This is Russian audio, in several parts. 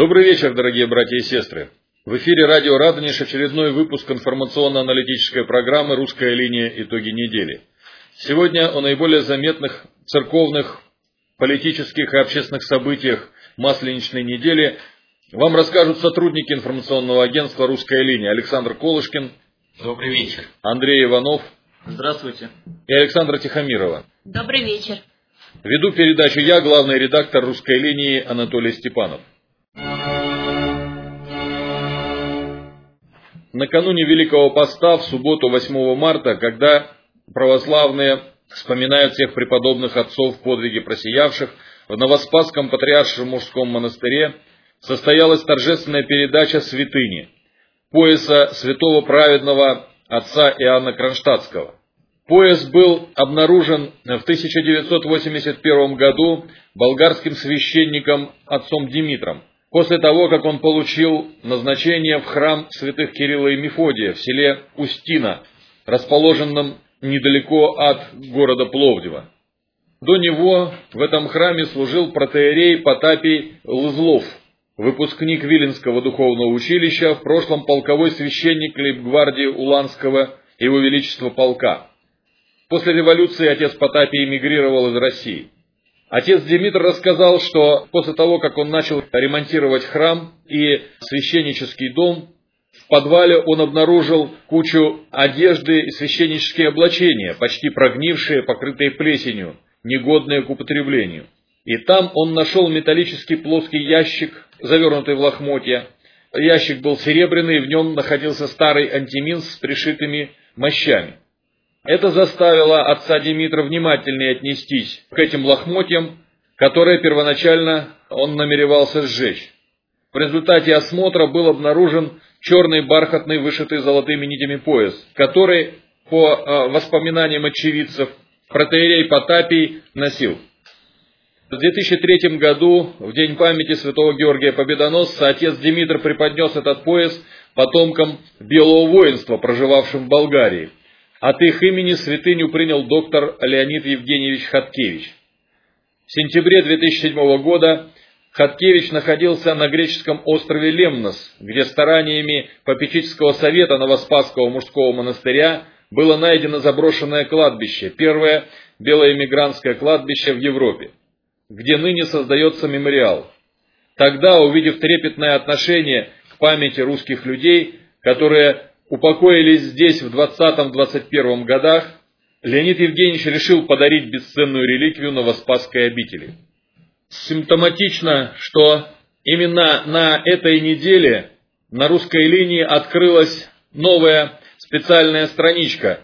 Добрый вечер, дорогие братья и сестры. В эфире радио «Радонеж» очередной выпуск информационно-аналитической программы «Русская линия. Итоги недели». Сегодня о наиболее заметных церковных, политических и общественных событиях Масленичной недели вам расскажут сотрудники информационного агентства «Русская линия» Александр Колышкин. Добрый вечер. Андрей Иванов. Здравствуйте. И Александра Тихомирова. Добрый вечер. Веду передачу я, главный редактор «Русской линии» Анатолий Степанов. Накануне Великого Поста, в субботу 8 марта, когда православные вспоминают всех преподобных отцов подвиги просиявших, в Новоспасском патриаршем мужском монастыре состоялась торжественная передача святыни, пояса святого праведного отца Иоанна Кронштадтского. Пояс был обнаружен в 1981 году болгарским священником отцом Димитром, после того, как он получил назначение в храм святых Кирилла и Мефодия в селе Устина, расположенном недалеко от города Пловдива. До него в этом храме служил протеерей Потапий Лызлов, выпускник Виленского духовного училища, в прошлом полковой священник лейбгвардии Уланского его величества полка. После революции отец Потапий эмигрировал из России. Отец Димитр рассказал, что после того, как он начал ремонтировать храм и священнический дом, в подвале он обнаружил кучу одежды и священнические облачения, почти прогнившие, покрытые плесенью, негодные к употреблению. И там он нашел металлический плоский ящик, завернутый в лохмотья. Ящик был серебряный, в нем находился старый антимин с пришитыми мощами. Это заставило отца Димитра внимательнее отнестись к этим лохмотьям, которые первоначально он намеревался сжечь. В результате осмотра был обнаружен черный бархатный, вышитый золотыми нитями пояс, который, по э, воспоминаниям очевидцев, протеерей Потапий носил. В 2003 году, в день памяти святого Георгия Победоносца, отец Димитр преподнес этот пояс потомкам белого воинства, проживавшим в Болгарии. От их имени святыню принял доктор Леонид Евгеньевич Хаткевич. В сентябре 2007 года Хаткевич находился на греческом острове Лемнос, где стараниями попечительского совета Новоспасского мужского монастыря было найдено заброшенное кладбище, первое белоэмигрантское кладбище в Европе, где ныне создается мемориал. Тогда, увидев трепетное отношение к памяти русских людей, которые упокоились здесь в 20-21 годах, Леонид Евгеньевич решил подарить бесценную реликвию Новоспасской обители. Симптоматично, что именно на этой неделе на русской линии открылась новая специальная страничка,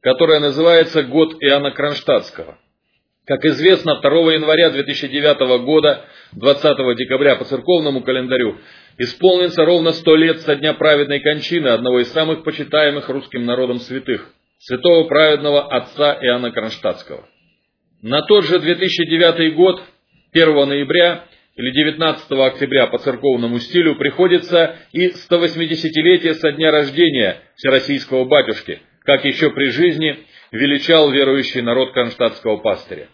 которая называется «Год Иоанна Кронштадтского». Как известно, 2 января 2009 года, 20 декабря по церковному календарю, исполнится ровно сто лет со дня праведной кончины одного из самых почитаемых русским народом святых, святого праведного отца Иоанна Кронштадтского. На тот же 2009 год, 1 ноября или 19 октября по церковному стилю приходится и 180-летие со дня рождения Всероссийского батюшки, как еще при жизни величал верующий народ кронштадтского пастыря.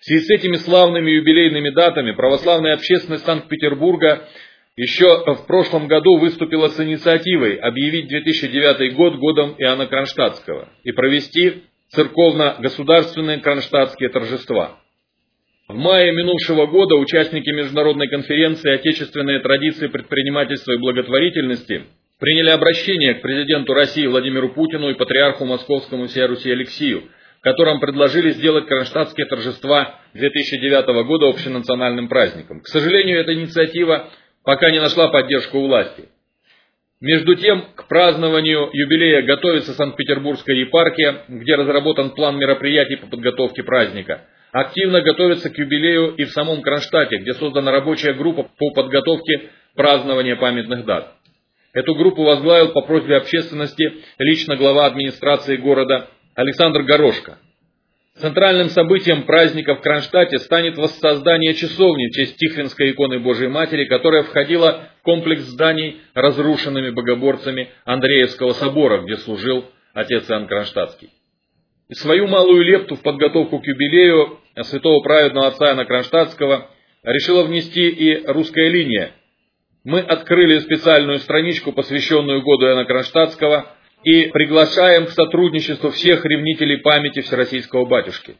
В связи с этими славными юбилейными датами православная общественность Санкт-Петербурга еще в прошлом году выступила с инициативой объявить 2009 год годом Иоанна Кронштадтского и провести церковно-государственные кронштадтские торжества. В мае минувшего года участники международной конференции «Отечественные традиции предпринимательства и благотворительности» приняли обращение к президенту России Владимиру Путину и патриарху Московскому всея Руси Алексию – котором предложили сделать кронштадтские торжества 2009 года общенациональным праздником. К сожалению, эта инициатива пока не нашла поддержку власти. Между тем, к празднованию юбилея готовится Санкт-Петербургская епархия, где разработан план мероприятий по подготовке праздника. Активно готовится к юбилею и в самом Кронштадте, где создана рабочая группа по подготовке празднования памятных дат. Эту группу возглавил по просьбе общественности лично глава администрации города Александр Горошко. Центральным событием праздника в Кронштадте станет воссоздание часовни в честь Тихвинской иконы Божией Матери, которая входила в комплекс зданий, разрушенными богоборцами Андреевского собора, где служил отец Иоанн Кронштадтский. И свою малую лепту в подготовку к юбилею святого праведного отца Иоанна Кронштадтского решила внести и русская линия, Мы открыли специальную страничку, посвященную году Иоанна Кронштадтского, и приглашаем к сотрудничеству всех ревнителей памяти Всероссийского батюшки.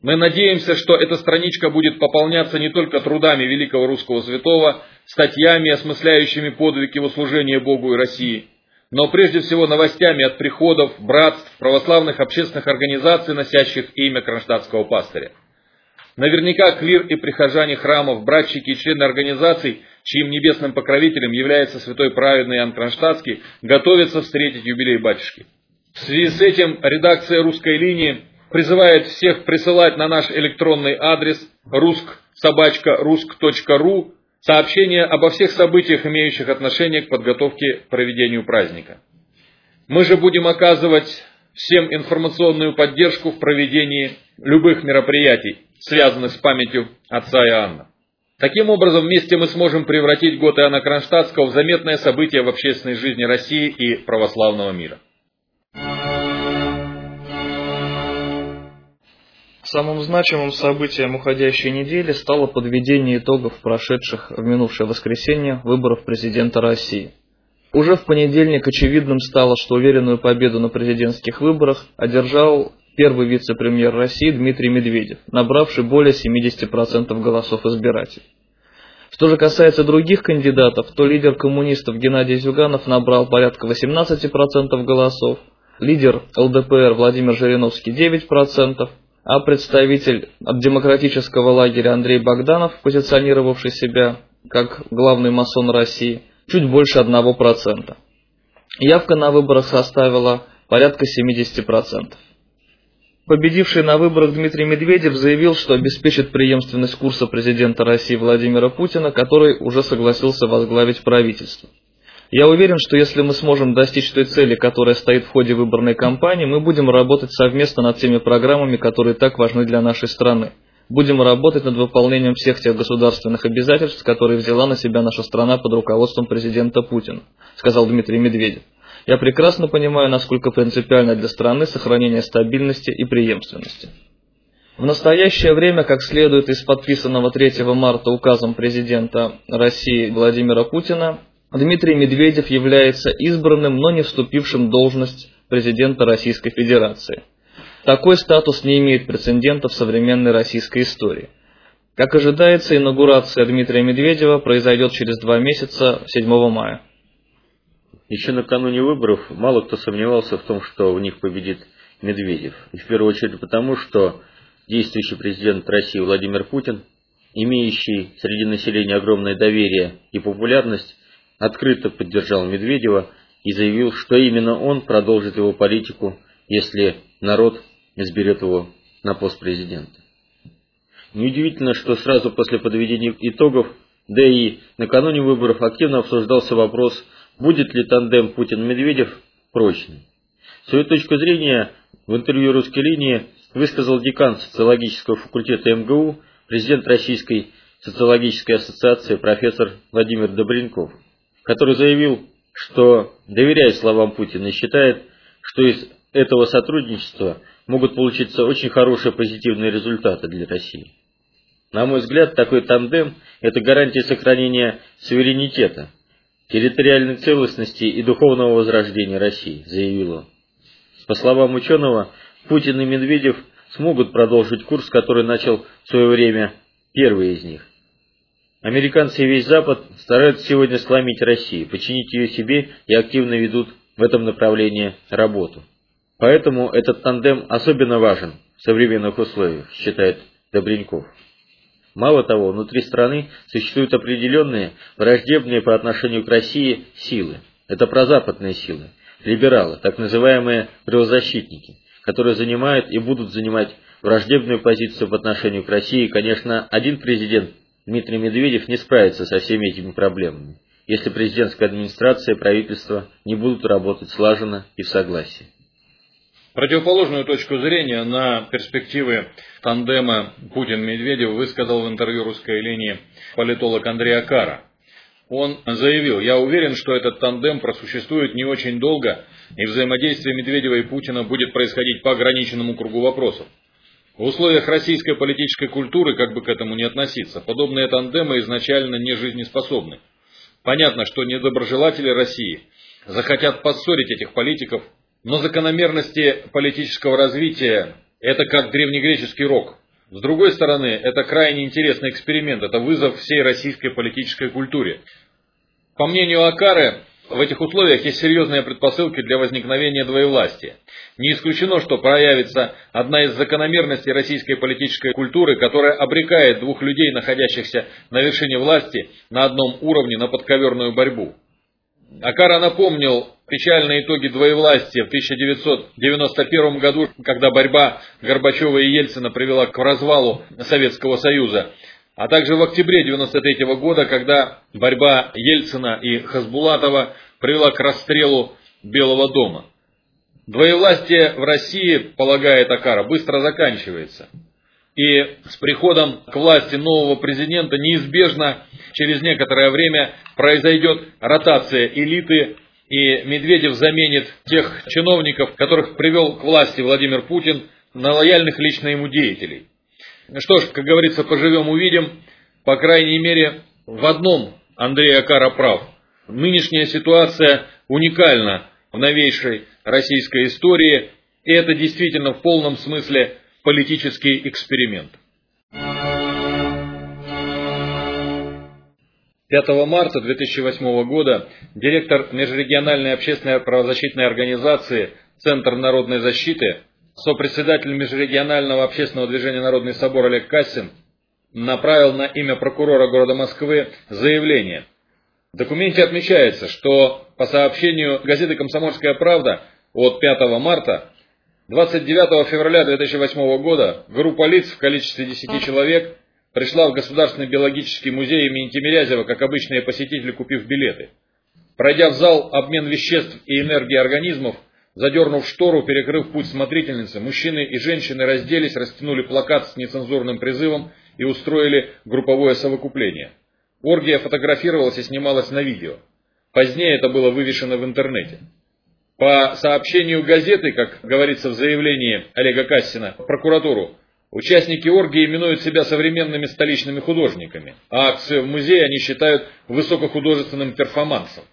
Мы надеемся, что эта страничка будет пополняться не только трудами великого русского святого, статьями, осмысляющими подвиг его служения Богу и России, но прежде всего новостями от приходов, братств, православных общественных организаций, носящих имя кронштадтского пастыря. Наверняка клир и прихожане храмов, братчики и члены организаций, чьим небесным покровителем является святой праведный Иоанн Кронштадтский, готовятся встретить юбилей батюшки. В связи с этим редакция русской линии призывает всех присылать на наш электронный адрес rusk.rusk.ru сообщения обо всех событиях, имеющих отношение к подготовке к проведению праздника. Мы же будем оказывать всем информационную поддержку в проведении любых мероприятий, связанных с памятью отца Иоанна. Таким образом, вместе мы сможем превратить год Иоанна Кронштадтского в заметное событие в общественной жизни России и православного мира. Самым значимым событием уходящей недели стало подведение итогов прошедших в минувшее воскресенье выборов президента России. Уже в понедельник очевидным стало, что уверенную победу на президентских выборах одержал первый вице-премьер России Дмитрий Медведев, набравший более 70% голосов избирателей. Что же касается других кандидатов, то лидер коммунистов Геннадий Зюганов набрал порядка 18% голосов, лидер ЛДПР Владимир Жириновский 9%, а представитель от демократического лагеря Андрей Богданов, позиционировавший себя как главный масон России, чуть больше 1%. Явка на выборах составила порядка 70%. Победивший на выборах Дмитрий Медведев заявил, что обеспечит преемственность курса президента России Владимира Путина, который уже согласился возглавить правительство. Я уверен, что если мы сможем достичь той цели, которая стоит в ходе выборной кампании, мы будем работать совместно над теми программами, которые так важны для нашей страны. Будем работать над выполнением всех тех государственных обязательств, которые взяла на себя наша страна под руководством президента Путина, сказал Дмитрий Медведев. Я прекрасно понимаю, насколько принципиально для страны сохранение стабильности и преемственности. В настоящее время, как следует из подписанного 3 марта указом президента России Владимира Путина, Дмитрий Медведев является избранным, но не вступившим в должность президента Российской Федерации. Такой статус не имеет прецедента в современной российской истории. Как ожидается, инаугурация Дмитрия Медведева произойдет через два месяца, 7 мая. Еще накануне выборов мало кто сомневался в том, что в них победит Медведев. И в первую очередь потому, что действующий президент России Владимир Путин, имеющий среди населения огромное доверие и популярность, открыто поддержал Медведева и заявил, что именно он продолжит его политику, если народ изберет его на пост президента. Неудивительно, что сразу после подведения итогов, да и накануне выборов активно обсуждался вопрос, будет ли тандем Путин-Медведев прочным. Свою точку зрения в интервью «Русской линии» высказал декан социологического факультета МГУ, президент Российской социологической ассоциации профессор Владимир Добренков который заявил, что доверяет словам Путина считает, что из этого сотрудничества могут получиться очень хорошие позитивные результаты для России. На мой взгляд, такой тандем – это гарантия сохранения суверенитета, территориальной целостности и духовного возрождения России, заявил он. По словам ученого, Путин и Медведев смогут продолжить курс, который начал в свое время первый из них. Американцы и весь Запад стараются сегодня сломить Россию, подчинить ее себе и активно ведут в этом направлении работу. Поэтому этот тандем особенно важен в современных условиях, считает Добреньков. Мало того, внутри страны существуют определенные враждебные по отношению к России силы. Это прозападные силы, либералы, так называемые правозащитники, которые занимают и будут занимать враждебную позицию по отношению к России. Конечно, один президент Дмитрий Медведев не справится со всеми этими проблемами, если президентская администрация и правительство не будут работать слаженно и в согласии. Противоположную точку зрения на перспективы тандема Путин-Медведев высказал в интервью русской линии политолог Андрей Акара. Он заявил, я уверен, что этот тандем просуществует не очень долго, и взаимодействие Медведева и Путина будет происходить по ограниченному кругу вопросов. В условиях российской политической культуры, как бы к этому ни относиться, подобные тандемы изначально не жизнеспособны. Понятно, что недоброжелатели России захотят поссорить этих политиков, но закономерности политического развития – это как древнегреческий рок. С другой стороны, это крайне интересный эксперимент, это вызов всей российской политической культуре. По мнению Акары, в этих условиях есть серьезные предпосылки для возникновения двоевластия. Не исключено, что проявится одна из закономерностей российской политической культуры, которая обрекает двух людей, находящихся на вершине власти, на одном уровне на подковерную борьбу. Акара напомнил печальные итоги двоевластия в 1991 году, когда борьба Горбачева и Ельцина привела к развалу Советского Союза, а также в октябре 1993 года, когда борьба Ельцина и Хасбулатова привела к расстрелу Белого дома. Двоевластие в России, полагает Акара, быстро заканчивается. И с приходом к власти нового президента неизбежно через некоторое время произойдет ротация элиты, и Медведев заменит тех чиновников, которых привел к власти Владимир Путин, на лояльных лично ему деятелей. Что ж, как говорится, поживем увидим. По крайней мере, в одном Андрей Акара прав. Нынешняя ситуация уникальна в новейшей российской истории, и это действительно в полном смысле политический эксперимент. 5 марта 2008 года директор межрегиональной общественной правозащитной организации «Центр народной защиты», сопредседатель межрегионального общественного движения «Народный собор» Олег Кассин направил на имя прокурора города Москвы заявление. В документе отмечается, что по сообщению газеты «Комсомольская правда» от 5 марта 29 февраля 2008 года группа лиц в количестве 10 человек пришла в Государственный биологический музей имени Тимирязева, как обычные посетители, купив билеты. Пройдя в зал обмен веществ и энергии организмов, задернув штору, перекрыв путь смотрительницы, мужчины и женщины разделись, растянули плакат с нецензурным призывом и устроили групповое совокупление. Оргия фотографировалась и снималась на видео. Позднее это было вывешено в интернете. По сообщению газеты, как говорится в заявлении Олега Кассина прокуратуру, участники оргии именуют себя современными столичными художниками, а акцию в музее они считают высокохудожественным перформансом.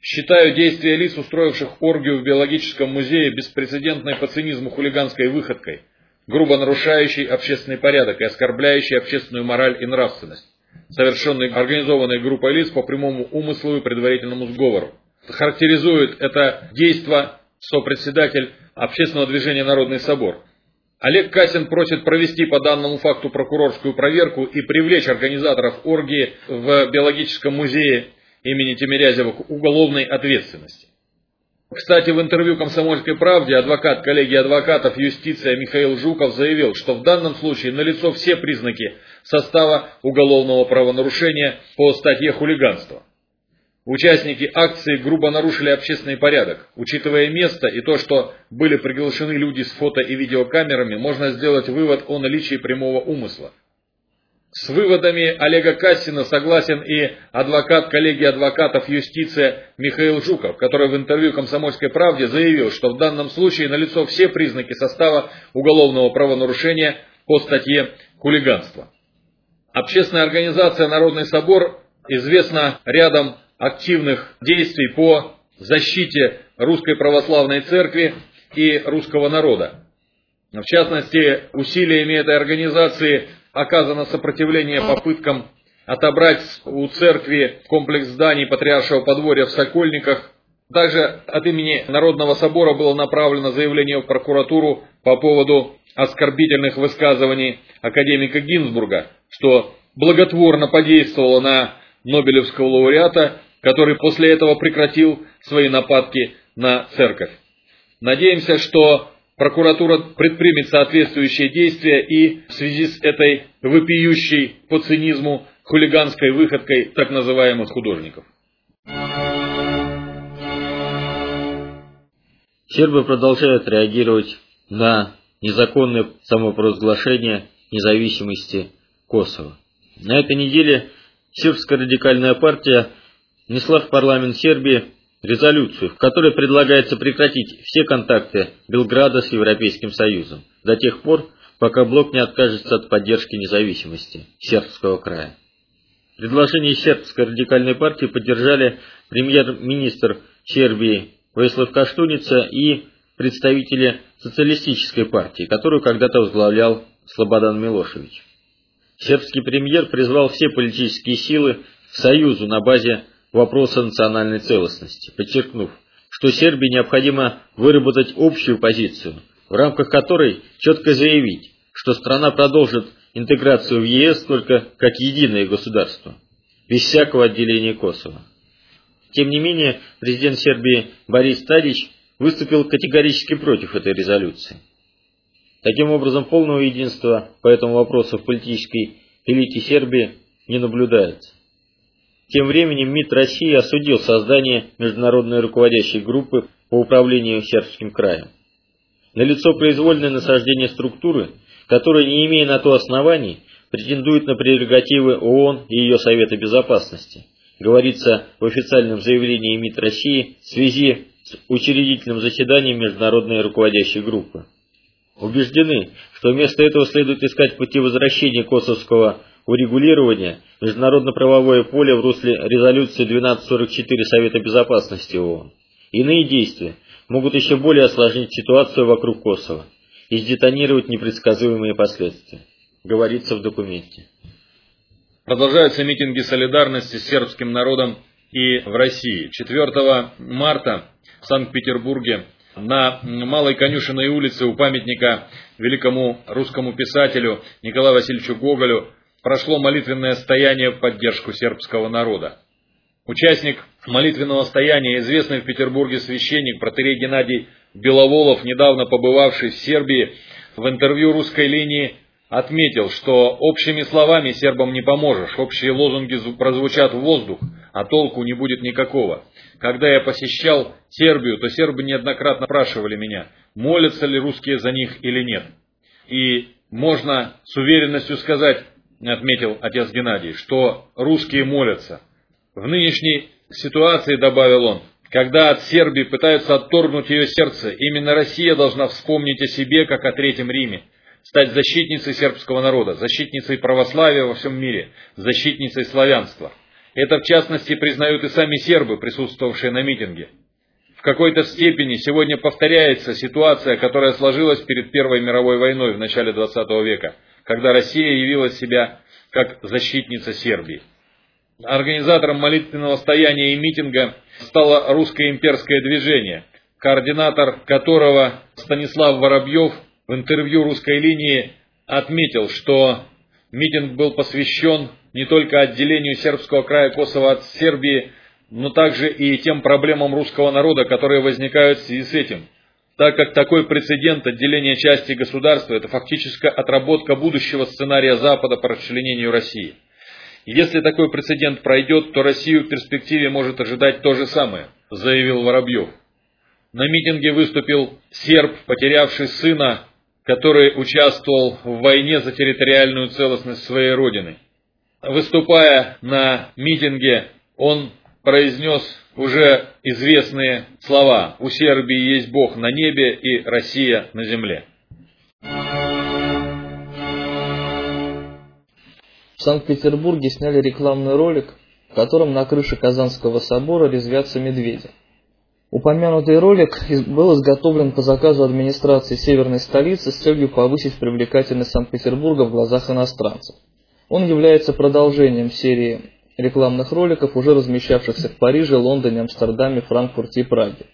Считаю действия лиц, устроивших оргию в биологическом музее, беспрецедентной по цинизму хулиганской выходкой, грубо нарушающей общественный порядок и оскорбляющей общественную мораль и нравственность, совершенной организованной группой лиц по прямому умыслу и предварительному сговору характеризует это действие сопредседатель общественного движения «Народный собор». Олег Касин просит провести по данному факту прокурорскую проверку и привлечь организаторов оргии в биологическом музее имени Тимирязева к уголовной ответственности. Кстати, в интервью «Комсомольской правде» адвокат коллегии адвокатов юстиция Михаил Жуков заявил, что в данном случае налицо все признаки состава уголовного правонарушения по статье «Хулиганство». Участники акции грубо нарушили общественный порядок. Учитывая место и то, что были приглашены люди с фото и видеокамерами, можно сделать вывод о наличии прямого умысла. С выводами Олега Кассина согласен и адвокат коллегии адвокатов юстиция Михаил Жуков, который в интервью «Комсомольской правде» заявил, что в данном случае налицо все признаки состава уголовного правонарушения по статье «Хулиганство». Общественная организация «Народный собор» известна рядом активных действий по защите Русской Православной Церкви и русского народа. В частности, усилиями этой организации оказано сопротивление попыткам отобрать у церкви комплекс зданий Патриаршего подворья в Сокольниках. Также от имени Народного собора было направлено заявление в прокуратуру по поводу оскорбительных высказываний академика Гинзбурга, что благотворно подействовало на Нобелевского лауреата который после этого прекратил свои нападки на церковь. Надеемся, что прокуратура предпримет соответствующие действия и в связи с этой вопиющей по цинизму хулиганской выходкой так называемых художников. Сербы продолжают реагировать на незаконное самопровозглашение независимости Косово. На этой неделе сербская радикальная партия внесла в парламент Сербии резолюцию, в которой предлагается прекратить все контакты Белграда с Европейским Союзом до тех пор, пока блок не откажется от поддержки независимости сербского края. Предложение сербской радикальной партии поддержали премьер-министр Сербии Веслав Каштуница и представители социалистической партии, которую когда-то возглавлял Слободан Милошевич. Сербский премьер призвал все политические силы к союзу на базе вопроса национальной целостности, подчеркнув, что Сербии необходимо выработать общую позицию, в рамках которой четко заявить, что страна продолжит интеграцию в ЕС только как единое государство, без всякого отделения Косово. Тем не менее, президент Сербии Борис Тадич выступил категорически против этой резолюции. Таким образом, полного единства по этому вопросу в политической элите Сербии не наблюдается. Тем временем МИД России осудил создание международной руководящей группы по управлению Сербским краем. Налицо произвольное насаждение структуры, которая, не имея на то оснований, претендует на прерогативы ООН и ее Совета Безопасности, говорится в официальном заявлении МИД России в связи с учредительным заседанием международной руководящей группы. Убеждены, что вместо этого следует искать пути возвращения косовского урегулирования международно-правовое поле в русле резолюции 1244 Совета Безопасности ООН. Иные действия могут еще более осложнить ситуацию вокруг Косово и сдетонировать непредсказуемые последствия, говорится в документе. Продолжаются митинги солидарности с сербским народом и в России. 4 марта в Санкт-Петербурге на Малой Конюшиной улице у памятника великому русскому писателю Николаю Васильевичу Гоголю прошло молитвенное стояние в поддержку сербского народа. Участник молитвенного стояния, известный в Петербурге священник, протерей Геннадий Беловолов, недавно побывавший в Сербии, в интервью русской линии отметил, что общими словами сербам не поможешь, общие лозунги прозвучат в воздух, а толку не будет никакого. Когда я посещал Сербию, то сербы неоднократно спрашивали меня, молятся ли русские за них или нет. И можно с уверенностью сказать, отметил отец Геннадий, что русские молятся. В нынешней ситуации, добавил он, когда от Сербии пытаются отторгнуть ее сердце, именно Россия должна вспомнить о себе, как о Третьем Риме, стать защитницей сербского народа, защитницей православия во всем мире, защитницей славянства. Это в частности признают и сами сербы, присутствовавшие на митинге. В какой-то степени сегодня повторяется ситуация, которая сложилась перед Первой мировой войной в начале XX века, когда Россия явила себя как защитница Сербии. Организатором молитвенного стояния и митинга стало русское имперское движение, координатор которого Станислав Воробьев в интервью русской линии отметил, что митинг был посвящен не только отделению сербского края Косово от Сербии, но также и тем проблемам русского народа, которые возникают в связи с этим. Так как такой прецедент отделения части государства – это фактически отработка будущего сценария Запада по расчленению России. Если такой прецедент пройдет, то Россию в перспективе может ожидать то же самое, заявил Воробьев. На митинге выступил серб, потерявший сына, который участвовал в войне за территориальную целостность своей родины. Выступая на митинге, он произнес уже известные слова «У Сербии есть Бог на небе и Россия на земле». В Санкт-Петербурге сняли рекламный ролик, в котором на крыше Казанского собора резвятся медведи. Упомянутый ролик был изготовлен по заказу администрации северной столицы с целью повысить привлекательность Санкт-Петербурга в глазах иностранцев. Он является продолжением серии рекламных роликов, уже размещавшихся в Париже, Лондоне, Амстердаме, Франкфурте и Праге.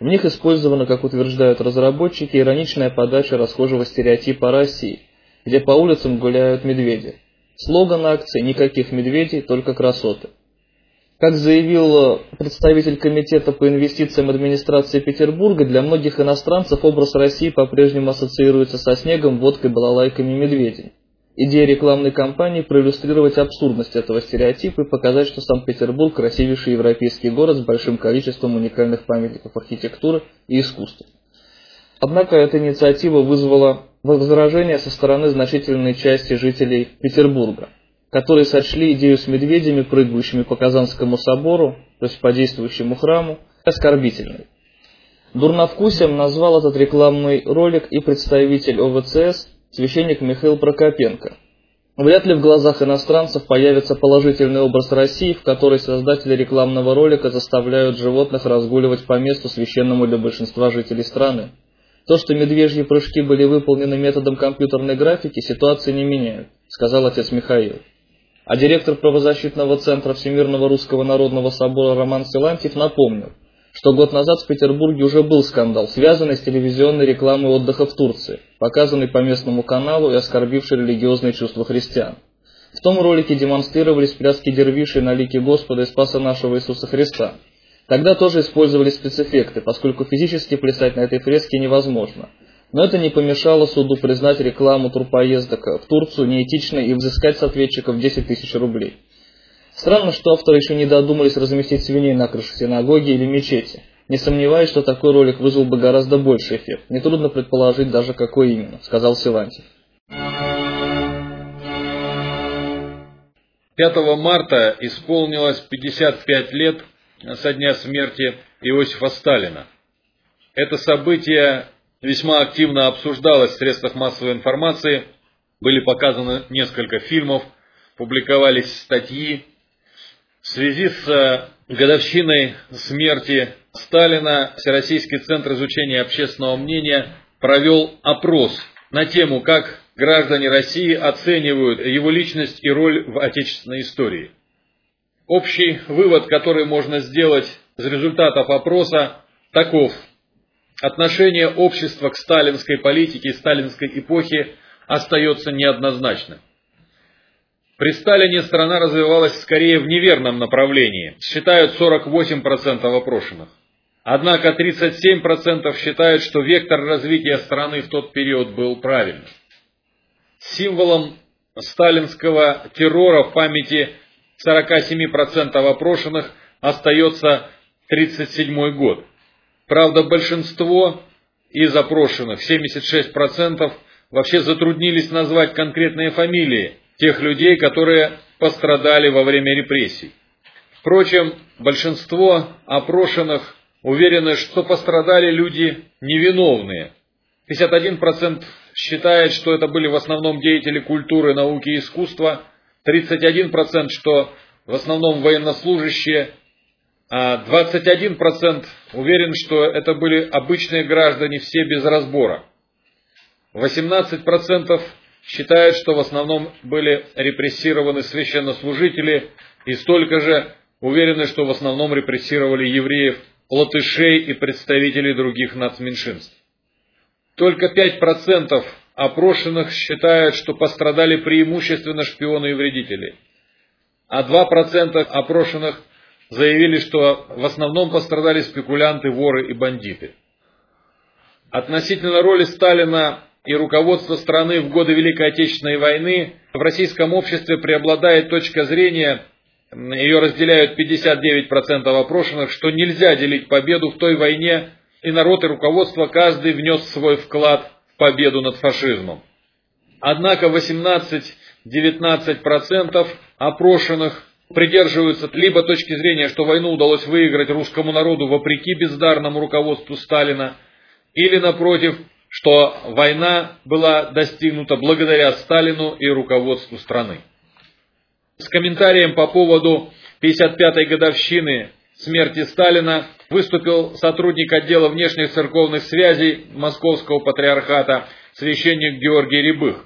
В них использована, как утверждают разработчики, ироничная подача расхожего стереотипа России, где по улицам гуляют медведи. Слоган акции «Никаких медведей, только красоты». Как заявил представитель Комитета по инвестициям администрации Петербурга, для многих иностранцев образ России по-прежнему ассоциируется со снегом, водкой, балалайками и медведями. Идея рекламной кампании – проиллюстрировать абсурдность этого стереотипа и показать, что Санкт-Петербург – красивейший европейский город с большим количеством уникальных памятников архитектуры и искусства. Однако эта инициатива вызвала возражения со стороны значительной части жителей Петербурга, которые сочли идею с медведями, прыгающими по Казанскому собору, то есть по действующему храму, оскорбительной. Дурновкусием назвал этот рекламный ролик и представитель ОВЦС, священник Михаил Прокопенко. Вряд ли в глазах иностранцев появится положительный образ России, в которой создатели рекламного ролика заставляют животных разгуливать по месту священному для большинства жителей страны. То, что медвежьи прыжки были выполнены методом компьютерной графики, ситуации не меняют, сказал отец Михаил. А директор правозащитного центра Всемирного Русского Народного Собора Роман Силантьев напомнил, что год назад в Петербурге уже был скандал, связанный с телевизионной рекламой отдыха в Турции, показанный по местному каналу и оскорбивший религиозные чувства христиан. В том ролике демонстрировались пляски дервишей на лике Господа и Спаса нашего Иисуса Христа. Тогда тоже использовали спецэффекты, поскольку физически плясать на этой фреске невозможно. Но это не помешало суду признать рекламу турпоездок в Турцию неэтичной и взыскать с ответчиков 10 тысяч рублей. Странно, что авторы еще не додумались разместить свиней на крыше синагоги или мечети. Не сомневаюсь, что такой ролик вызвал бы гораздо больший эффект. Нетрудно предположить даже какой именно, сказал Силантьев. 5 марта исполнилось 55 лет со дня смерти Иосифа Сталина. Это событие весьма активно обсуждалось в средствах массовой информации, были показаны несколько фильмов, публиковались статьи, в связи с э, годовщиной смерти Сталина Всероссийский центр изучения общественного мнения провел опрос на тему, как граждане России оценивают его личность и роль в отечественной истории. Общий вывод, который можно сделать из результатов опроса, таков. Отношение общества к сталинской политике и сталинской эпохе остается неоднозначным. При Сталине страна развивалась скорее в неверном направлении, считают 48% опрошенных. Однако 37% считают, что вектор развития страны в тот период был правильным. Символом сталинского террора в памяти 47% опрошенных остается 1937 год. Правда, большинство из опрошенных, 76%, вообще затруднились назвать конкретные фамилии тех людей, которые пострадали во время репрессий. Впрочем, большинство опрошенных уверены, что пострадали люди невиновные. 51% считает, что это были в основном деятели культуры, науки и искусства, 31% что в основном военнослужащие, а 21% уверен, что это были обычные граждане все без разбора. 18% считают, что в основном были репрессированы священнослужители, и столько же уверены, что в основном репрессировали евреев, латышей и представителей других нацменьшинств. Только 5% опрошенных считают, что пострадали преимущественно шпионы и вредители, а 2% опрошенных заявили, что в основном пострадали спекулянты, воры и бандиты. Относительно роли Сталина и руководство страны в годы Великой Отечественной войны, в российском обществе преобладает точка зрения, ее разделяют 59% опрошенных, что нельзя делить победу в той войне, и народ и руководство каждый внес свой вклад в победу над фашизмом. Однако 18-19% опрошенных придерживаются либо точки зрения, что войну удалось выиграть русскому народу вопреки бездарному руководству Сталина, или, напротив, что война была достигнута благодаря Сталину и руководству страны. С комментарием по поводу 55-й годовщины смерти Сталина выступил сотрудник отдела внешних церковных связей Московского патриархата священник Георгий Рябых,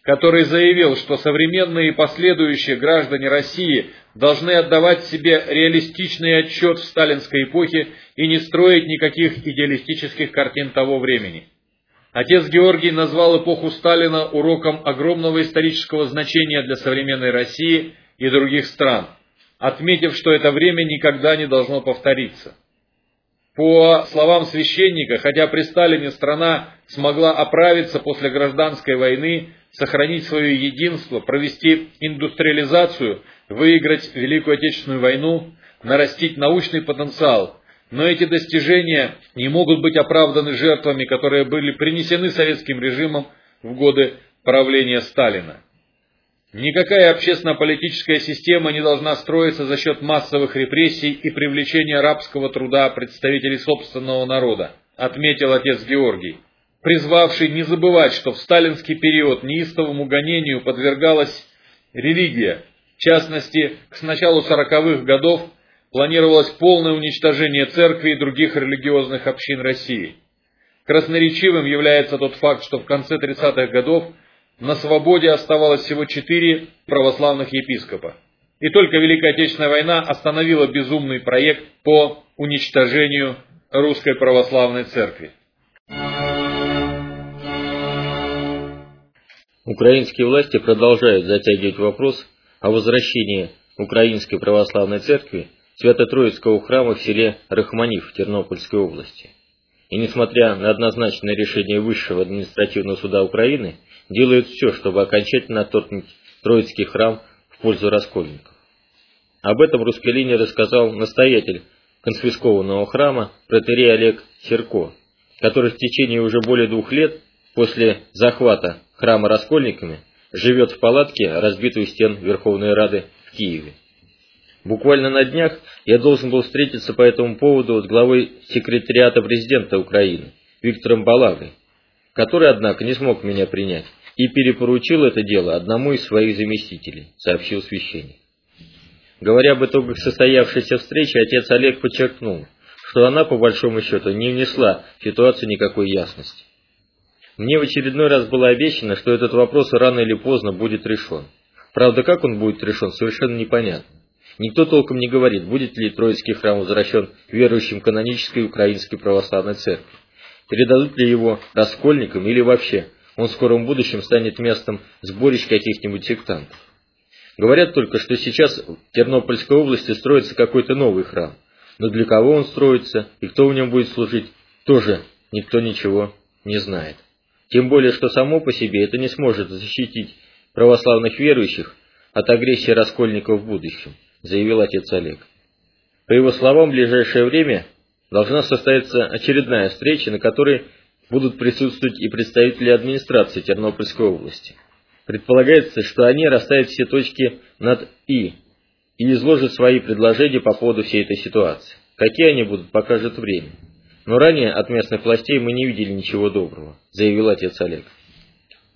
который заявил, что современные и последующие граждане России должны отдавать себе реалистичный отчет в сталинской эпохе и не строить никаких идеалистических картин того времени. Отец Георгий назвал эпоху Сталина уроком огромного исторического значения для современной России и других стран, отметив, что это время никогда не должно повториться. По словам священника, хотя при Сталине страна смогла оправиться после гражданской войны, сохранить свое единство, провести индустриализацию, выиграть Великую Отечественную войну, нарастить научный потенциал, но эти достижения не могут быть оправданы жертвами, которые были принесены советским режимом в годы правления Сталина. Никакая общественно-политическая система не должна строиться за счет массовых репрессий и привлечения рабского труда представителей собственного народа, отметил отец Георгий. призвавший не забывать, что в сталинский период неистовому гонению подвергалась религия. В частности, к началу сороковых годов планировалось полное уничтожение церкви и других религиозных общин России. Красноречивым является тот факт, что в конце 30-х годов на свободе оставалось всего четыре православных епископа. И только Великая Отечественная война остановила безумный проект по уничтожению Русской Православной Церкви. Украинские власти продолжают затягивать вопрос о возвращении Украинской Православной Церкви Свято-Троицкого храма в селе Рахманив Тернопольской области. И несмотря на однозначное решение Высшего административного суда Украины, делают все, чтобы окончательно отторгнуть Троицкий храм в пользу раскольников. Об этом русской линии рассказал настоятель конфискованного храма протерей Олег Серко, который в течение уже более двух лет после захвата храма раскольниками живет в палатке, разбитой у стен Верховной Рады в Киеве. Буквально на днях я должен был встретиться по этому поводу с главой секретариата президента Украины Виктором Балагой, который, однако, не смог меня принять и перепоручил это дело одному из своих заместителей, сообщил священник. Говоря об итогах состоявшейся встречи, отец Олег подчеркнул, что она, по большому счету, не внесла в ситуацию никакой ясности. Мне в очередной раз было обещано, что этот вопрос рано или поздно будет решен. Правда, как он будет решен, совершенно непонятно. Никто толком не говорит, будет ли Троицкий храм возвращен верующим канонической Украинской Православной Церкви. Передадут ли его раскольникам или вообще он в скором будущем станет местом сборищ каких-нибудь сектантов. Говорят только, что сейчас в Тернопольской области строится какой-то новый храм. Но для кого он строится и кто в нем будет служить, тоже никто ничего не знает. Тем более, что само по себе это не сможет защитить православных верующих от агрессии раскольников в будущем, заявил отец Олег. По его словам, в ближайшее время должна состояться очередная встреча, на которой будут присутствовать и представители администрации Тернопольской области. Предполагается, что они расставят все точки над «и» и изложат свои предложения по поводу всей этой ситуации. Какие они будут, покажет время. Но ранее от местных властей мы не видели ничего доброго, заявил отец Олег.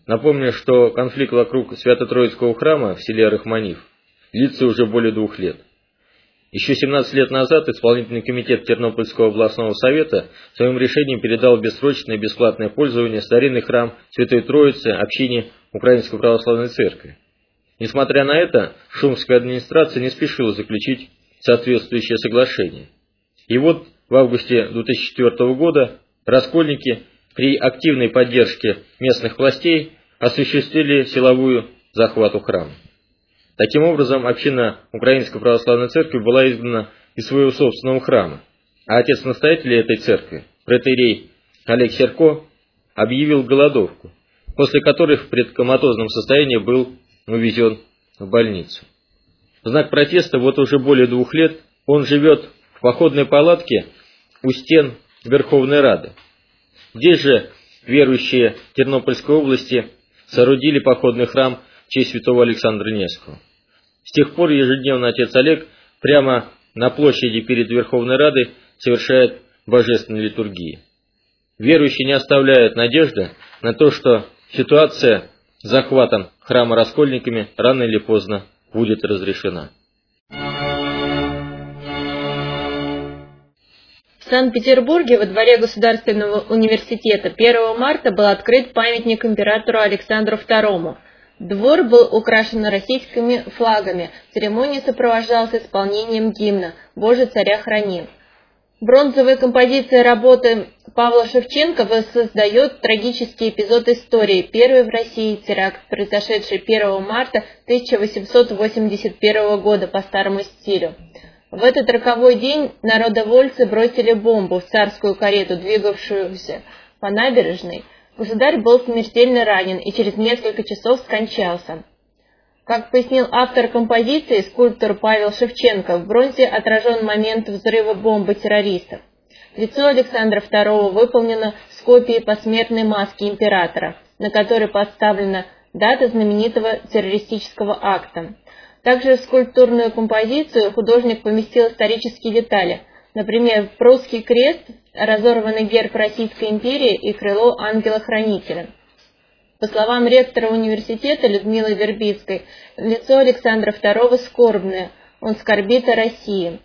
Напомню, что конфликт вокруг Свято-Троицкого храма в селе Рахманив длится уже более двух лет. Еще 17 лет назад исполнительный комитет Тернопольского областного совета своим решением передал бессрочное бесплатное пользование старинный храм Святой Троицы общине Украинской Православной Церкви. Несмотря на это, шумская администрация не спешила заключить соответствующее соглашение. И вот в августе 2004 года раскольники при активной поддержке местных властей осуществили силовую захвату храма. Таким образом, община Украинской Православной Церкви была изгнана из своего собственного храма, а отец-настоятель этой церкви, протерей Олег Серко, объявил голодовку, после которой в предкоматозном состоянии был увезен в больницу. В знак протеста вот уже более двух лет он живет в походной палатке у стен Верховной Рады. Здесь же верующие Тернопольской области соорудили походный храм в честь святого Александра Невского. С тех пор ежедневно отец Олег прямо на площади перед Верховной Радой совершает божественные литургии. Верующие не оставляют надежды на то, что ситуация с захватом храма раскольниками рано или поздно будет разрешена. В Санкт-Петербурге во дворе Государственного университета 1 марта был открыт памятник императору Александру II – Двор был украшен российскими флагами. Церемония сопровождалась исполнением гимна «Боже, царя храни». Бронзовая композиция работы Павла Шевченко воссоздает трагический эпизод истории. Первый в России теракт, произошедший 1 марта 1881 года по старому стилю. В этот роковой день народовольцы бросили бомбу в царскую карету, двигавшуюся по набережной, Государь был смертельно ранен и через несколько часов скончался. Как пояснил автор композиции, скульптор Павел Шевченко, в бронзе отражен момент взрыва бомбы террористов. Лицо Александра II выполнено с копией посмертной маски императора, на которой поставлена дата знаменитого террористического акта. Также в скульптурную композицию художник поместил исторические детали. Например, прусский крест, разорванный герб Российской империи и крыло ангела-хранителя. По словам ректора университета Людмилы Вербицкой, лицо Александра II скорбное, он скорбит о России.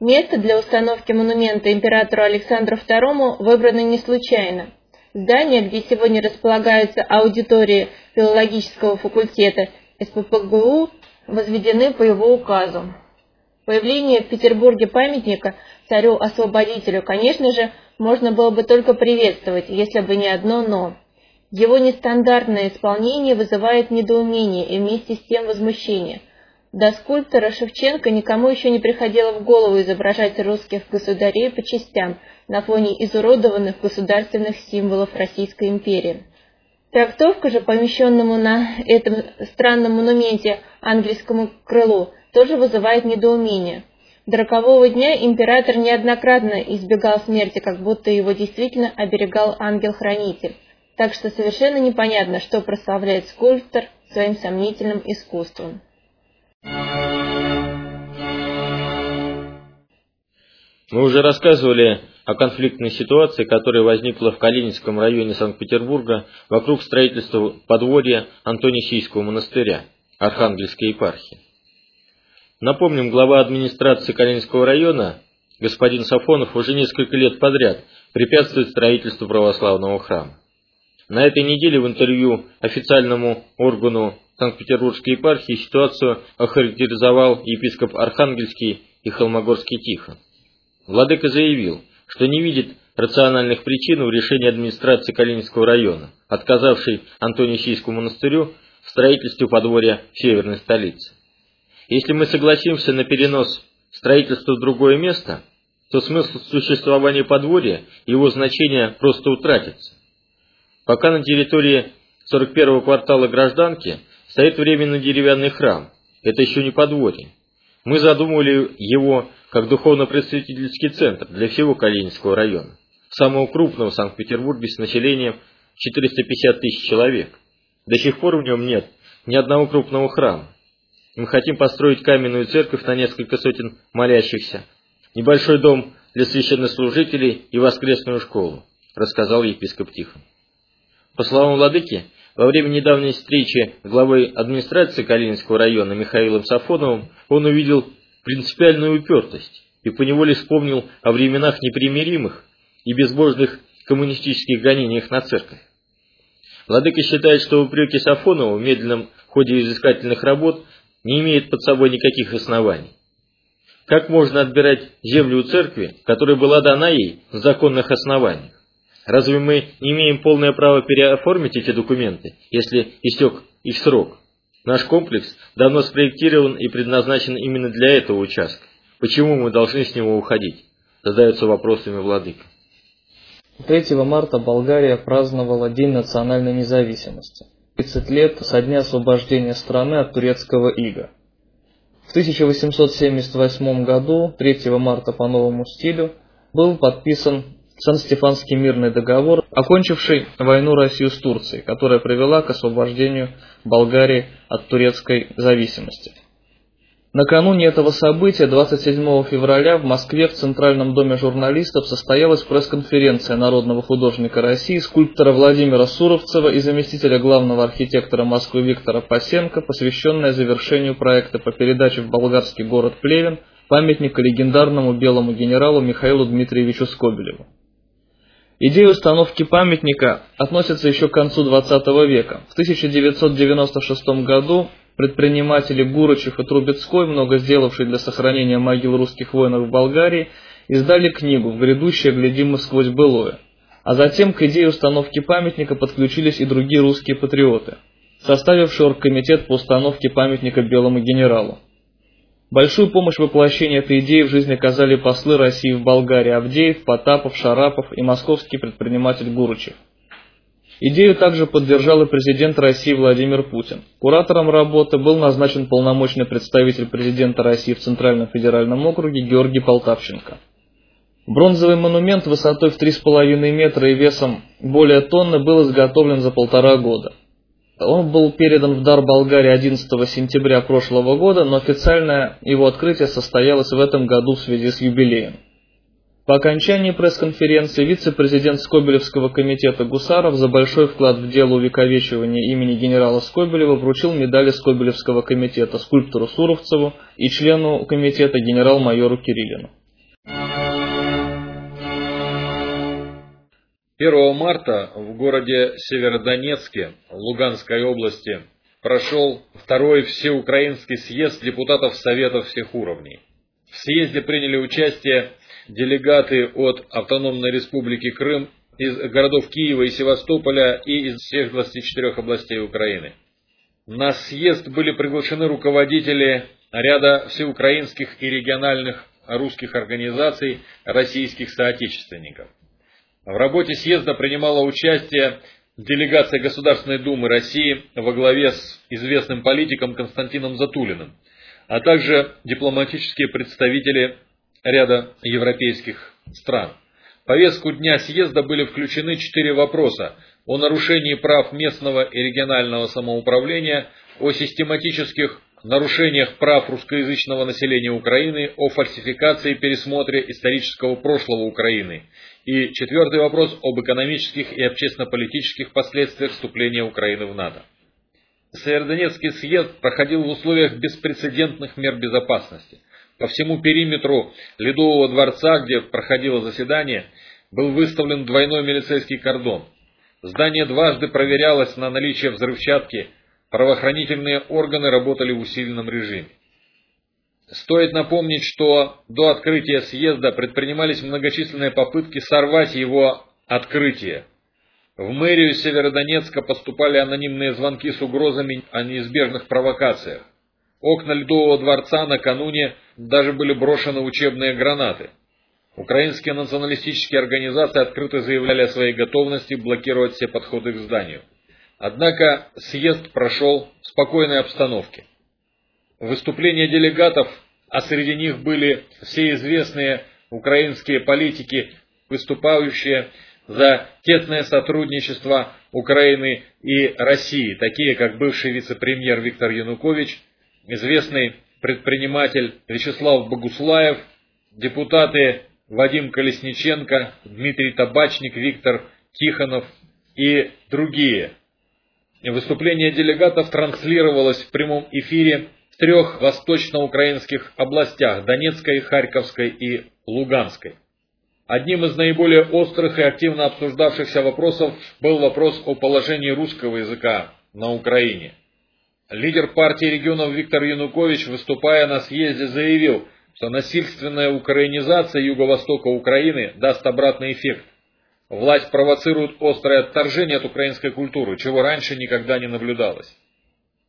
Место для установки монумента императору Александру II выбрано не случайно. Здание, где сегодня располагаются аудитории филологического факультета СППГУ, возведены по его указу. Появление в Петербурге памятника царю-освободителю, конечно же, можно было бы только приветствовать, если бы не одно «но». Его нестандартное исполнение вызывает недоумение и вместе с тем возмущение. До скульптора Шевченко никому еще не приходило в голову изображать русских государей по частям на фоне изуродованных государственных символов Российской империи. Трактовка же, помещенному на этом странном монументе ангельскому крылу, тоже вызывает недоумение. До рокового дня император неоднократно избегал смерти, как будто его действительно оберегал ангел-хранитель. Так что совершенно непонятно, что прославляет скульптор своим сомнительным искусством. Мы уже рассказывали о конфликтной ситуации, которая возникла в Калининском районе Санкт-Петербурга вокруг строительства подворья Антонисийского монастыря Архангельской епархии. Напомним, глава администрации Калининского района, господин Сафонов, уже несколько лет подряд препятствует строительству православного храма. На этой неделе в интервью официальному органу Санкт-Петербургской епархии ситуацию охарактеризовал епископ Архангельский и Холмогорский Тихон. Владыка заявил, что не видит рациональных причин в решении администрации Калининского района, отказавшей Антонисийскому монастырю в строительстве подворья северной столицы. Если мы согласимся на перенос строительства в другое место, то смысл существования подворья и его значение просто утратится. Пока на территории 41-го квартала Гражданки стоит временный деревянный храм, это еще не подворье. Мы задумывали его как духовно-просветительский центр для всего Калининского района, самого крупного в Санкт-Петербурге с населением 450 тысяч человек. До сих пор в нем нет ни одного крупного храма. Мы хотим построить каменную церковь на несколько сотен молящихся, небольшой дом для священнослужителей и воскресную школу, рассказал епископ Тихон. По словам владыки, во время недавней встречи главой администрации Калининского района Михаилом Сафоновым он увидел принципиальную упертость и поневоле вспомнил о временах непримиримых и безбожных коммунистических гонениях на церковь. Владыка считает, что упреки Сафонова в медленном ходе изыскательных работ не имеет под собой никаких оснований. Как можно отбирать землю у церкви, которая была дана ей в законных основаниях? Разве мы не имеем полное право переоформить эти документы, если истек их срок? Наш комплекс давно спроектирован и предназначен именно для этого участка. Почему мы должны с него уходить? Задаются вопросами владыка. 3 марта Болгария праздновала День национальной независимости. 30 лет со дня освобождения страны от турецкого ига. В 1878 году, 3 марта по новому стилю, был подписан Сан-Стефанский мирный договор, окончивший войну Россию с Турцией, которая привела к освобождению Болгарии от турецкой зависимости. Накануне этого события, 27 февраля, в Москве в Центральном доме журналистов состоялась пресс-конференция народного художника России, скульптора Владимира Суровцева и заместителя главного архитектора Москвы Виктора Пасенко, посвященная завершению проекта по передаче в болгарский город Плевен памятника легендарному белому генералу Михаилу Дмитриевичу Скобелеву. Идея установки памятника относится еще к концу XX века. В 1996 году предприниматели Гурочев и Трубецкой, много сделавшие для сохранения могил русских воинов в Болгарии, издали книгу «В грядущее глядим мы сквозь былое». А затем к идее установки памятника подключились и другие русские патриоты, составившие оргкомитет по установке памятника белому генералу. Большую помощь в воплощении этой идеи в жизни оказали послы России в Болгарии Авдеев, Потапов, Шарапов и московский предприниматель Гуручев. Идею также поддержал и президент России Владимир Путин. Куратором работы был назначен полномочный представитель президента России в Центральном федеральном округе Георгий Полтавченко. Бронзовый монумент высотой в 3,5 метра и весом более тонны был изготовлен за полтора года. Он был передан в дар Болгарии 11 сентября прошлого года, но официальное его открытие состоялось в этом году в связи с юбилеем. По окончании пресс-конференции вице-президент Скобелевского комитета Гусаров за большой вклад в дело увековечивания имени генерала Скобелева вручил медали Скобелевского комитета скульптору Суровцеву и члену комитета генерал-майору Кириллину. 1 марта в городе Северодонецке Луганской области прошел второй всеукраинский съезд депутатов Советов всех уровней. В съезде приняли участие делегаты от Автономной Республики Крым, из городов Киева и Севастополя и из всех 24 областей Украины. На съезд были приглашены руководители ряда всеукраинских и региональных русских организаций российских соотечественников. В работе съезда принимала участие делегация Государственной Думы России во главе с известным политиком Константином Затулиным, а также дипломатические представители ряда европейских стран. В повестку дня съезда были включены четыре вопроса о нарушении прав местного и регионального самоуправления, о систематических нарушениях прав русскоязычного населения Украины, о фальсификации и пересмотре исторического прошлого Украины. И четвертый вопрос об экономических и общественно-политических последствиях вступления Украины в НАТО. Северодонецкий съезд проходил в условиях беспрецедентных мер безопасности. По всему периметру Ледового дворца, где проходило заседание, был выставлен двойной милицейский кордон. Здание дважды проверялось на наличие взрывчатки, правоохранительные органы работали в усиленном режиме. Стоит напомнить, что до открытия съезда предпринимались многочисленные попытки сорвать его открытие. В мэрию Северодонецка поступали анонимные звонки с угрозами о неизбежных провокациях. Окна Ледового дворца накануне даже были брошены учебные гранаты. Украинские националистические организации открыто заявляли о своей готовности блокировать все подходы к зданию. Однако съезд прошел в спокойной обстановке. Выступления делегатов, а среди них были все известные украинские политики, выступающие за тесное сотрудничество Украины и России, такие как бывший вице-премьер Виктор Янукович, известный предприниматель Вячеслав Богуслаев, депутаты Вадим Колесниченко, Дмитрий Табачник, Виктор Тихонов и другие. Выступление делегатов транслировалось в прямом эфире в трех восточноукраинских областях – Донецкой, Харьковской и Луганской. Одним из наиболее острых и активно обсуждавшихся вопросов был вопрос о положении русского языка на Украине. Лидер партии регионов Виктор Янукович, выступая на съезде, заявил, что насильственная украинизация юго-востока Украины даст обратный эффект. Власть провоцирует острое отторжение от украинской культуры, чего раньше никогда не наблюдалось.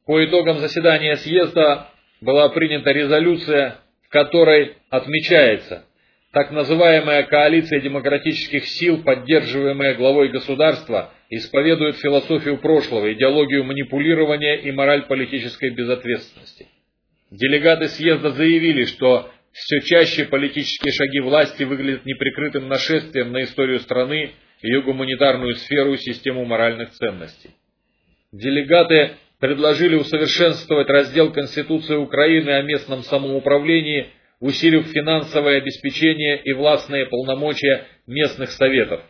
По итогам заседания съезда была принята резолюция, в которой отмечается, так называемая коалиция демократических сил, поддерживаемая главой государства, исповедует философию прошлого, идеологию манипулирования и мораль политической безответственности. Делегаты съезда заявили, что все чаще политические шаги власти выглядят неприкрытым нашествием на историю страны, ее гуманитарную сферу и систему моральных ценностей. Делегаты предложили усовершенствовать раздел Конституции Украины о местном самоуправлении – усилив финансовое обеспечение и властные полномочия местных советов,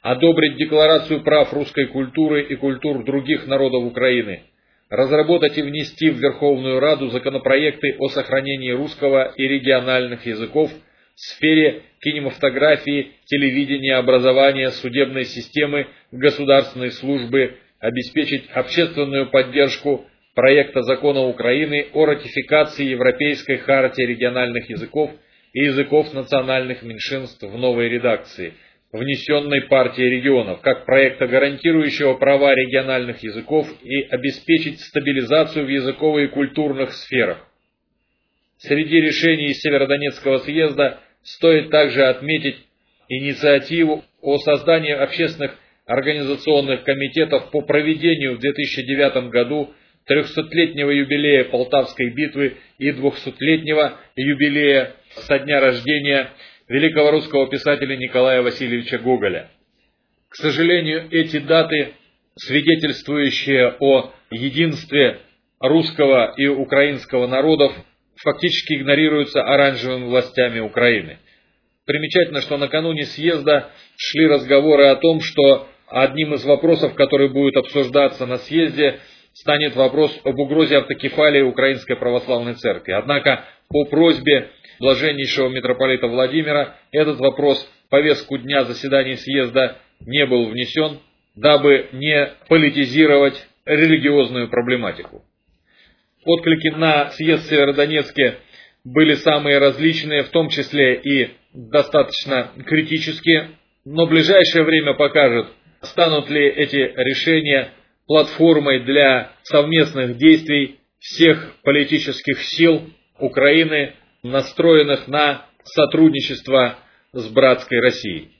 одобрить Декларацию прав русской культуры и культур других народов Украины, разработать и внести в Верховную Раду законопроекты о сохранении русского и региональных языков в сфере кинематографии, телевидения, образования, судебной системы, государственной службы, обеспечить общественную поддержку проекта закона Украины о ратификации Европейской хартии региональных языков и языков национальных меньшинств в новой редакции, внесенной партией регионов, как проекта, гарантирующего права региональных языков и обеспечить стабилизацию в языковой и культурных сферах. Среди решений Северодонецкого съезда стоит также отметить инициативу о создании общественных организационных комитетов по проведению в 2009 году 300-летнего юбилея Полтавской битвы и 200-летнего юбилея со дня рождения великого русского писателя Николая Васильевича Гоголя. К сожалению, эти даты, свидетельствующие о единстве русского и украинского народов, фактически игнорируются оранжевыми властями Украины. примечательно, что накануне съезда шли разговоры о том, что одним из вопросов, который будет обсуждаться на съезде, станет вопрос об угрозе автокефалии Украинской Православной Церкви. Однако по просьбе блаженнейшего митрополита Владимира этот вопрос в повестку дня заседаний съезда не был внесен, дабы не политизировать религиозную проблематику. Отклики на съезд в Северодонецке были самые различные, в том числе и достаточно критические, но ближайшее время покажет, станут ли эти решения платформой для совместных действий всех политических сил Украины, настроенных на сотрудничество с братской Россией.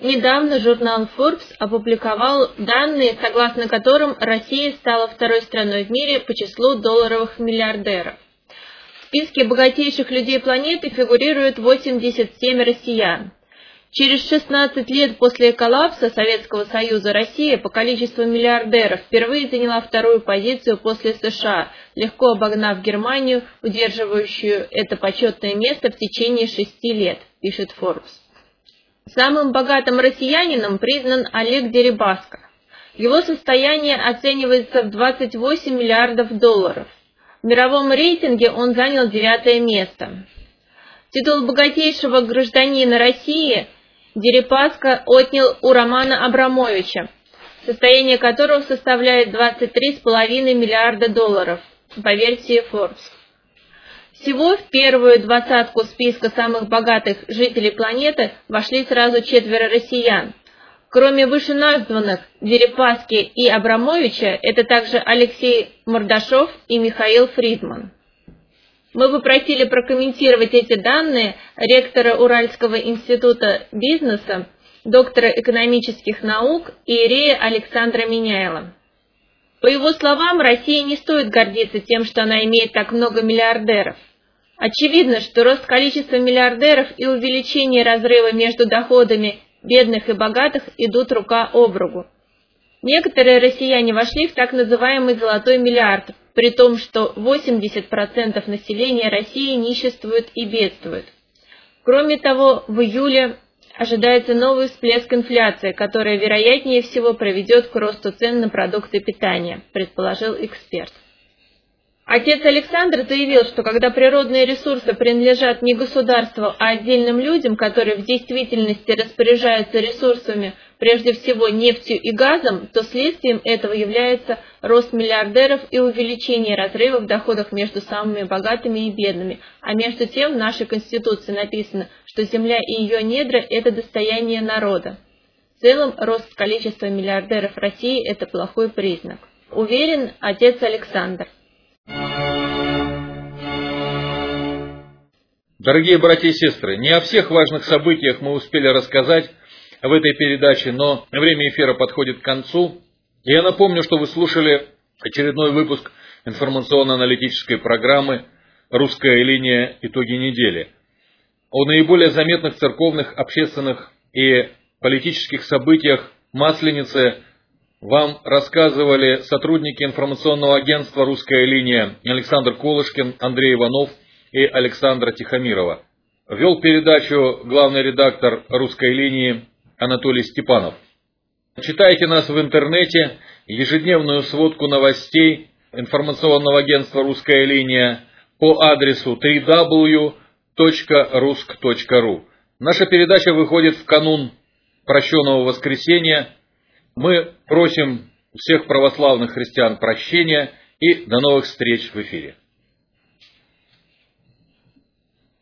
Недавно журнал Forbes опубликовал данные, согласно которым Россия стала второй страной в мире по числу долларовых миллиардеров. В списке богатейших людей планеты фигурирует 87 россиян. Через 16 лет после коллапса Советского Союза Россия по количеству миллиардеров впервые заняла вторую позицию после США, легко обогнав Германию, удерживающую это почетное место в течение шести лет, пишет Forbes. Самым богатым россиянином признан Олег Дерибаско. Его состояние оценивается в 28 миллиардов долларов. В мировом рейтинге он занял девятое место. Титул богатейшего гражданина России Дерипаска отнял у Романа Абрамовича, состояние которого составляет 23,5 миллиарда долларов, по версии Forbes. Всего в первую двадцатку списка самых богатых жителей планеты вошли сразу четверо россиян. Кроме вышеназванных Дерипаски и Абрамовича, это также Алексей Мордашов и Михаил Фридман. Мы попросили прокомментировать эти данные ректора Уральского института бизнеса, доктора экономических наук Иерея Александра Меняйла. По его словам, Россия не стоит гордиться тем, что она имеет так много миллиардеров. Очевидно, что рост количества миллиардеров и увеличение разрыва между доходами бедных и богатых идут рука об руку. Некоторые россияне вошли в так называемый «золотой миллиард», при том, что 80% населения России ниществует и бедствует. Кроме того, в июле ожидается новый всплеск инфляции, которая, вероятнее всего, приведет к росту цен на продукты питания, предположил эксперт. Отец Александр заявил, что когда природные ресурсы принадлежат не государству, а отдельным людям, которые в действительности распоряжаются ресурсами, прежде всего нефтью и газом, то следствием этого является рост миллиардеров и увеличение разрыва в доходах между самыми богатыми и бедными. А между тем в нашей Конституции написано, что земля и ее недра – это достояние народа. В целом, рост количества миллиардеров России – это плохой признак. Уверен отец Александр. Дорогие братья и сестры, не о всех важных событиях мы успели рассказать в этой передаче, но время эфира подходит к концу. И я напомню, что вы слушали очередной выпуск информационно-аналитической программы «Русская линия. Итоги недели». О наиболее заметных церковных, общественных и политических событиях Масленицы вам рассказывали сотрудники информационного агентства «Русская линия» Александр Колышкин, Андрей Иванов и Александра Тихомирова. Вел передачу главный редактор «Русской линии» Анатолий Степанов. Читайте нас в интернете, ежедневную сводку новостей информационного агентства «Русская линия» по адресу www.rusk.ru. Наша передача выходит в канун прощенного воскресенья – мы просим всех православных христиан прощения и до новых встреч в эфире.